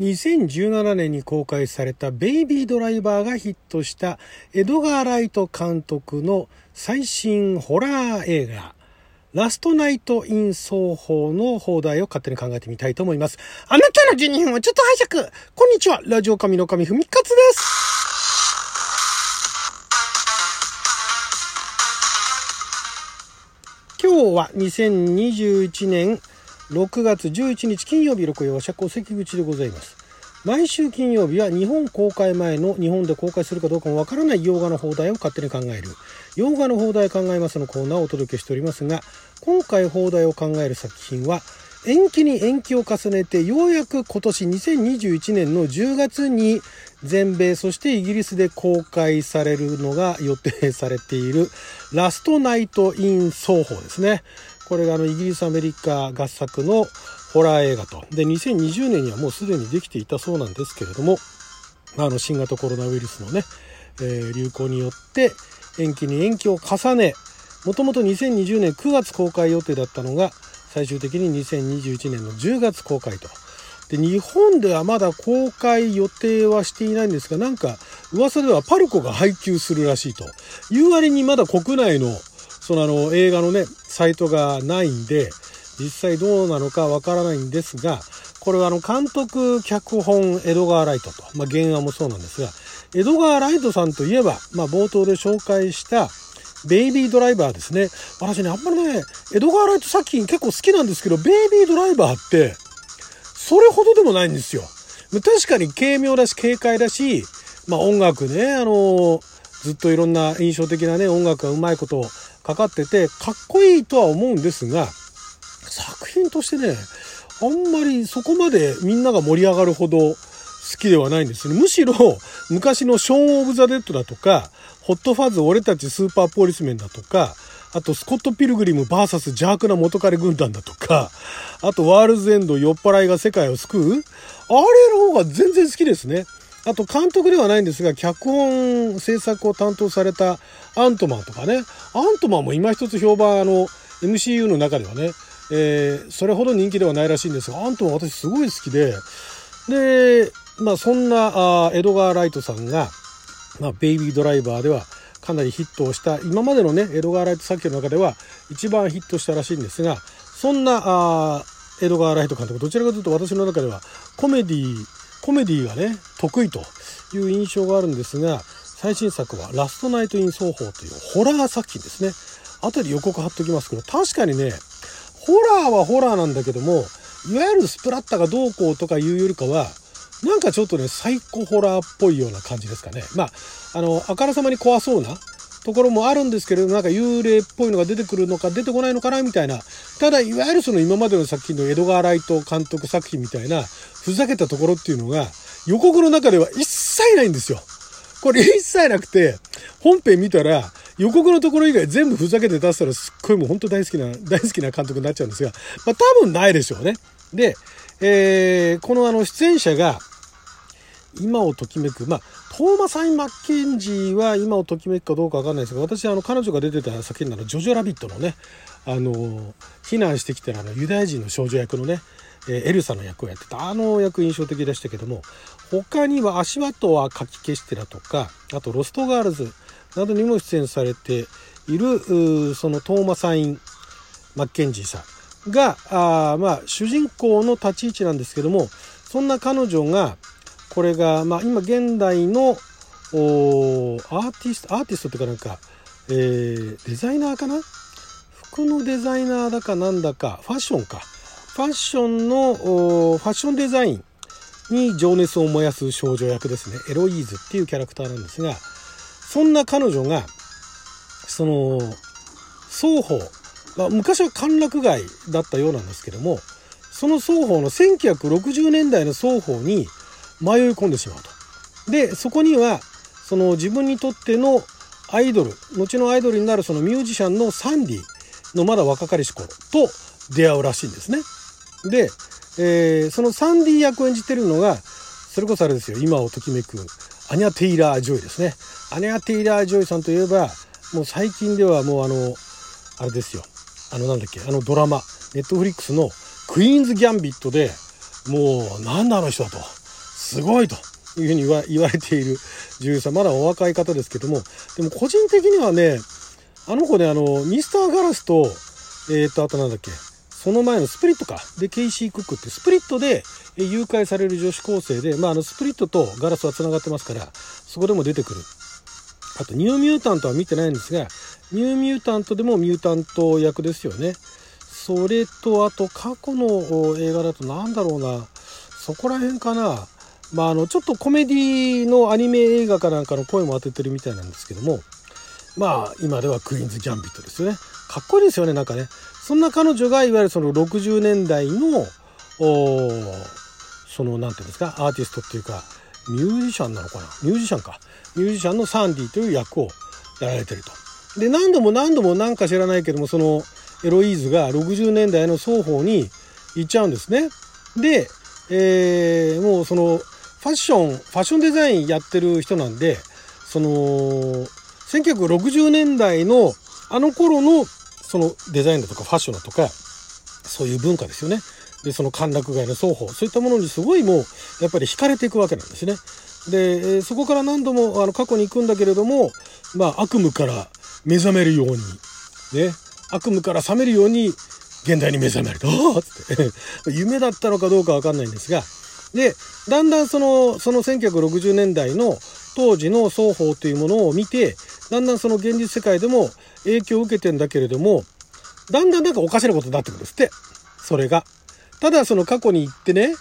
2017年に公開されたベイビードライバーがヒットしたエドガー・ライト監督の最新ホラー映画ラストナイト・イン・奏法の放題を勝手に考えてみたいと思います。あなたの12分はちょっと拝借。こんにちは。ラジオ神の神ふみかつです。今日は2021年6月11日金曜日録用社交関口でございます。毎週金曜日は日本公開前の日本で公開するかどうかもわからない洋画の放題を勝手に考える。洋画の放題考えますのコーナーをお届けしておりますが今回放題を考える作品は延期に延期を重ねてようやく今年2021年の10月に全米そしてイギリスで公開されるのが予定されているラストナイト・イン奏法ですね。これがあのイギリスアメリカ合作のホラー映画とで2020年にはもうすでにできていたそうなんですけれどもあの新型コロナウイルスのね、えー、流行によって延期に延期を重ねもともと2020年9月公開予定だったのが最終的に2021年の10月公開と。で日本ではまだ公開予定はしていないんですがなんか噂ではパルコが配給するらしいという割にまだ国内のそのあの映画のねサイトがないんで実際どうなのかわからないんですがこれはあの監督脚本エドガー・ライトと、まあ、原案もそうなんですがエドガー・ライトさんといえば、まあ、冒頭で紹介したベイビードライバーですね。私ねあんまりねエドガー・ライト作品結構好きなんですけどベイビードライバーってそれほどでもないんですよ。確かに軽妙だし軽快だし、まあ、音楽ねあのずっといろんな印象的なね音楽がうまいことかかっててかっこいいとは思うんですが作品としてねあんまりそこまでみんなが盛り上がるほど好きではないんですねむしろ昔のショーン・オブ・ザ・デッドだとかホットファーズ俺たちスーパーポリスメンだとかあとスコット・ピルグリム VS 邪悪な元彼軍団だとかあとワールズ・エンド酔っ払いが世界を救うあれの方が全然好きですね。あと監督ではないんですが、脚本制作を担当されたアントマンとかね、アントマンも今一つ評判、あの、MCU の中ではね、えー、それほど人気ではないらしいんですが、アントマン私すごい好きで、で、まあそんなあエドガー・ライトさんが、まあ、ベイビードライバーではかなりヒットをした、今までのね、エドガー・ライト作品の中では一番ヒットしたらしいんですが、そんなあエドガー・ライト監督、どちらかというと私の中ではコメディーコメディがね、得意という印象があるんですが、最新作はラストナイト・イン・奏法というホラー作品ですね。後で予告貼っときますけど、確かにね、ホラーはホラーなんだけども、いわゆるスプラッタがどうこうとかいうよりかは、なんかちょっとね、サイコホラーっぽいような感じですかね。まあ、あの、あからさまに怖そうなところもあるんですけれど、なんか幽霊っぽいのが出てくるのか出てこないのかなみたいな。ただ、いわゆるその今までの作品のエドガー・ライト監督作品みたいな、ふざけたところっていうのが、予告の中では一切ないんですよ。これ一切なくて、本編見たら、予告のところ以外全部ふざけて出したらすっごいもう本当大好きな、大好きな監督になっちゃうんですが、まあ多分ないでしょうね。で、えー、このあの出演者が、今をときめく、まあ、トーマサイン・マッケンジーは今をときめくかどうかわかんないですが、私、あの、彼女が出てた作品なの、ジョジョ・ラビットのね、あの、避難してきたあの、ユダヤ人の少女役のね、えエルサの役をやってた、あの役印象的でしたけども、他には足跡はかき消してだとか、あとロストガールズなどにも出演されている、そのトーマサイン・マッケンジーさん。が、あまあ、主人公の立ち位置なんですけども、そんな彼女が、これが、まあ、今現代のアーティスト、アーティストっていうかなんか、えー、デザイナーかな？服のデザイナーだかなんだか、ファッションか。ファッションの、ファッションデザインに情熱を燃やす少女役ですね。エロイーズっていうキャラクターなんですが、そんな彼女が、その、双方、まあ、昔は歓楽街だったようなんですけども、そのソーホーの1960年代のソーホーに、迷い込んでしまうと。でそこにはその自分にとってのアイドル後のアイドルになるそのミュージシャンのサンディのまだ若かりし頃と出会うらしいんですね。で、えー、そのサンディ役を演じてるのがそれこそあれですよ今をときめくアニャ・テイラー・ジョイですね。アニャ・テイラー・ジョイさんといえばもう最近ではもうあのあれですよあのなんだっけあのドラマネットフリックスの「クイーンズ・ギャンビット」でもう何だあの人だと。すごいというふうに言わ言われている 女優さんまだお若い方ですけどもでも個人的にはねあの子ねあのミスターガラスとえっ、ー、とあとなんだっけその前のスプリットか。でケイシー・クックってスプリットで誘拐される女子高生で、まあ、あのスプリットとガラスはつながってますからそこでも出てくる。あとニューミュータントは見てないんですがニューミュータントでもミュータント役ですよね。それとあと過去の映画だと何だろうな。そこら辺かな。まああのちょっとコメディのアニメ映画かなんかの声も当ててるみたいなんですけどもまあ今ではクイーンズ・ギャンビットですよねかっこいいですよねなんかねそんな彼女がいわゆるその60年代のその何て言うんですかアーティストっていうかミュージシャンなのかな？ミュージシャンかミュージシャンのサンディという役をやられてると。で何度も何度も何か知らないけどもそのエロイーズが60年代の双方に行っちゃうんですね。で、えー、もうそのファッションファッションデザインやってる人なんでその1960年代のあの頃のそのデザインだとかファッションだとかそういう文化ですよね。でその歓楽街の双方そういったものにすごいもうやっぱり惹かれていくわけなんですね。でそこから何度もあの過去に行くんだけれども、まあ、悪夢から目覚めるように、ね、悪夢から覚めるように現代に目覚めると 夢だったのかどうか分かんないんですがでだんだんそのその1960年代の当時の双方というものを見てだんだんその現実世界でも影響を受けてんだけれどもだんだんなんかおかしなことになってくるんですってそれが。ただその過去に行ってね、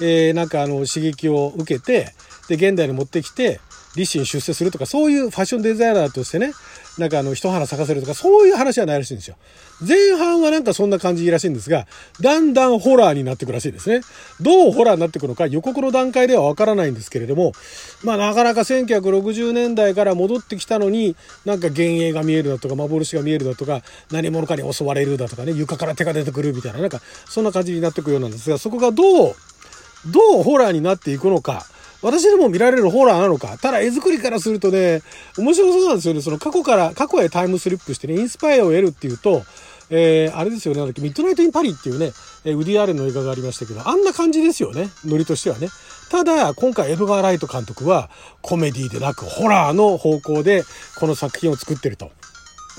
えー、なんかあの刺激を受けてで現代に持ってきて立身出世するとかそういうファッションデザイナーとしてねなんかあの一花咲かせるとかそういう話はないらしいんですよ。前半はなんかそんな感じらしいんですがだんだんホラーになってくらしいですね。どうホラーになってくるのか予告の段階ではわからないんですけれどもまあなかなか1960年代から戻ってきたのになんか幻影が見えるだとか幻が見えるだとか何者かに襲われるだとかね床から手が出てくるみたいななんかそんな感じになってくるようなんですがそこがどうどうホラーになっていくのか。私でも見られるホラーなのか。ただ絵作りからするとね、面白そうなんですよね。その過去から、過去へタイムスリップしてね、インスパイアを得るっていうと、えー、あれですよね、なんだっけ、ミッドナイト・イン・パリっていうね、えウディ・アーレンの映画がありましたけど、あんな感じですよね、ノリとしてはね。ただ、今回エドガー・ライト監督は、コメディでなく、ホラーの方向で、この作品を作ってると。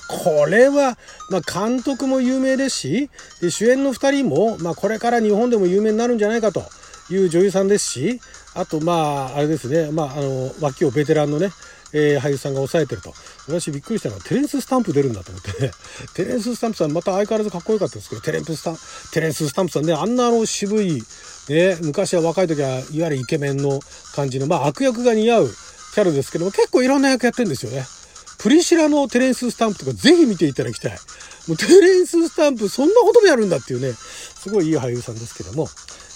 これは、まあ、監督も有名ですし、主演の2人も、まあ、これから日本でも有名になるんじゃないかという女優さんですし、あと、まあ、あれですね、まあ、あの、脇をベテランのね、えー、俳優さんが抑えてると。私びっくりしたのはテレンス・スタンプ出るんだと思って、ね、テレンス・スタンプさんまた相変わらずかっこよかったですけど、テレンス・スタンテレンス・スタンプさんね、あんなあの渋い、ね、昔は若い時はいわゆるイケメンの感じの、まあ悪役が似合うキャラですけども、結構いろんな役やってるんですよね。プリシラのテレンス・スタンプとかぜひ見ていただきたい。もうテレンス・スタンプそんなこともやるんだっていうね、すごいいい俳優さんですけども、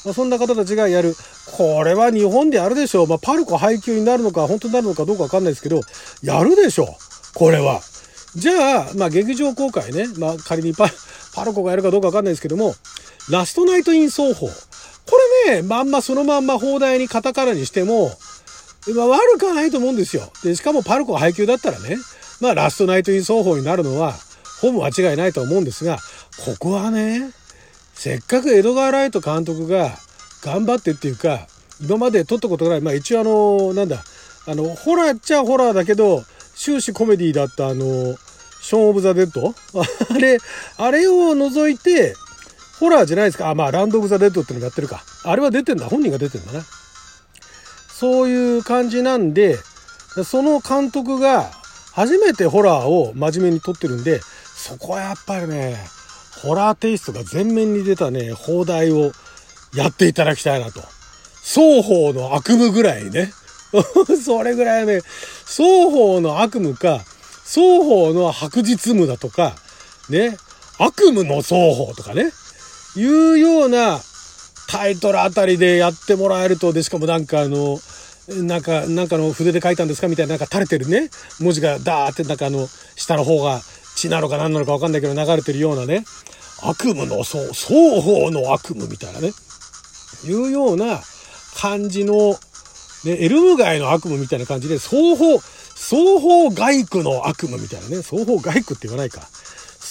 まあ、そんな方たちがやる。これは日本でやるでしょう。まあ、パルコ配給になるのか、本当になるのかどうかわかんないですけど、やるでしょう。これは。じゃあ、まあ、劇場公開ね。まあ、仮にパパルコがやるかどうかわかんないですけども、ラストナイトイン奏法。これね、まんまそのまんま放題にカタカナにしても、まあ、悪くはないと思うんですよ。で、しかもパルコ配給だったらね、まあ、ラストナイトイン奏法になるのは、ほぼ間違いないと思うんですが、ここはね、せっかくエドガー・ライト監督が頑張ってっていうか今まで撮ったことがない。まあ一応あのなんだあのホラーっちゃホラーだけど終始コメディだったあのショーン・オブ・ザ・デッド？あれあれを除いてホラーじゃないですか。あまあランド・オブ・ザ・デッドってのもやってるか。あれは出てんだ。本人が出てんだな。そういう感じなんでその監督が初めてホラーを真面目に撮ってるんでそこはやっぱりねホラーテイストが前面に出たね、邦題をやっていただきたいなと。ソーホーの悪夢ぐらいね。それぐらいね、双方の悪夢か、双方の白日夢だとか、ね、悪夢の双方とかね、いうようなタイトルあたりでやってもらえると、で、しかもなんかあの、なんか、なんかの筆で書いたんですかみたいな、なんか垂れてるね、文字がダーってなんかあの、下の方が血なのか何なのか分かんないけど流れてるようなね悪夢の双方の悪夢みたいなねいうような感じの、ね、エルム街の悪夢みたいな感じで双方双方外区の悪夢みたいなね双方外区って言わないか。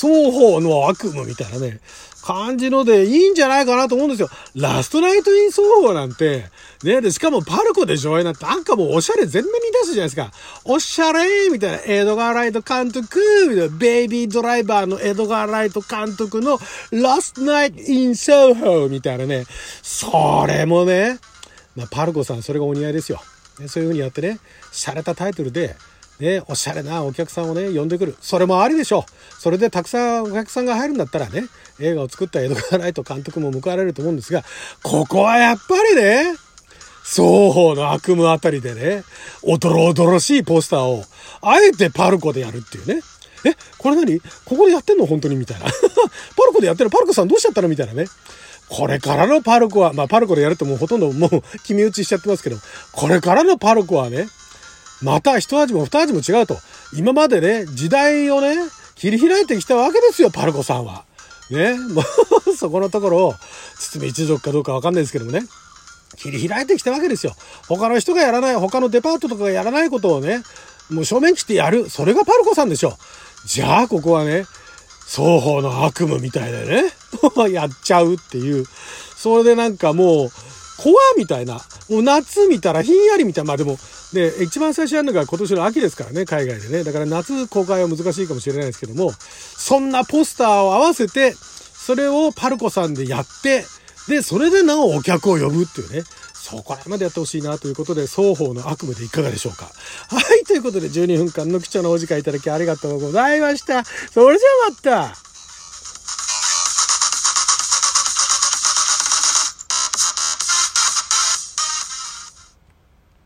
双方の悪夢みたいなね、感じのでいいんじゃないかなと思うんですよ。ラストナイトイン双方なんて、ね、で、しかもパルコで上映なんてなんかもうおしゃれ全面に出すじゃないですか。おしゃれみたいな、エドガー・ライト監督みたいな、ベイビードライバーのエドガー・ライト監督のラストナイトインソーホーみたいなね、それもね、まあ、パルコさんそれがお似合いですよ。ね、そういう風にやってね、洒落たタイトルで、ね、おしゃれなお客さんをね、呼んでくる。それもありでしょう。それでたくさんお客さんが入るんだったらね、映画を作った江戸川ライト監督も報われると思うんですが、ここはやっぱりね、双方の悪夢あたりでね、おどろおどろしいポスターを、あえてパルコでやるっていうね。え、これ何？ここでやってんの？本当にみたいな。パルコでやってるパルコさんどうしちゃったの？みたいなね。これからのパルコは、まあパルコでやるともうほとんどもう決め打ちしちゃってますけど、これからのパルコはね、また一味も二味も違うと。今までね、時代をね、切り開いてきたわけですよ、パルコさんは。ね、も うそこのところを、堤一族かどうかわかんないですけどもね、切り開いてきたわけですよ。他の人がやらない、他のデパートとかがやらないことをね、もう正面切ってやる。それがパルコさんでしょ。じゃあ、ここはね、双方の悪夢みたいでね、やっちゃうっていう。それでなんかもう、怖みたいな。もう夏見たらひんやりみたいな。まあでも、で、一番最初やるのが今年の秋ですからね、海外でね。だから夏公開は難しいかもしれないですけども、そんなポスターを合わせて、それをパルコさんでやって、で、それでなおお客を呼ぶっていうね。そこらまでやってほしいなということで、双方の悪夢でいかがでしょうか。はい、ということで12分間の貴重なお時間いただきありがとうございました。それじゃあまた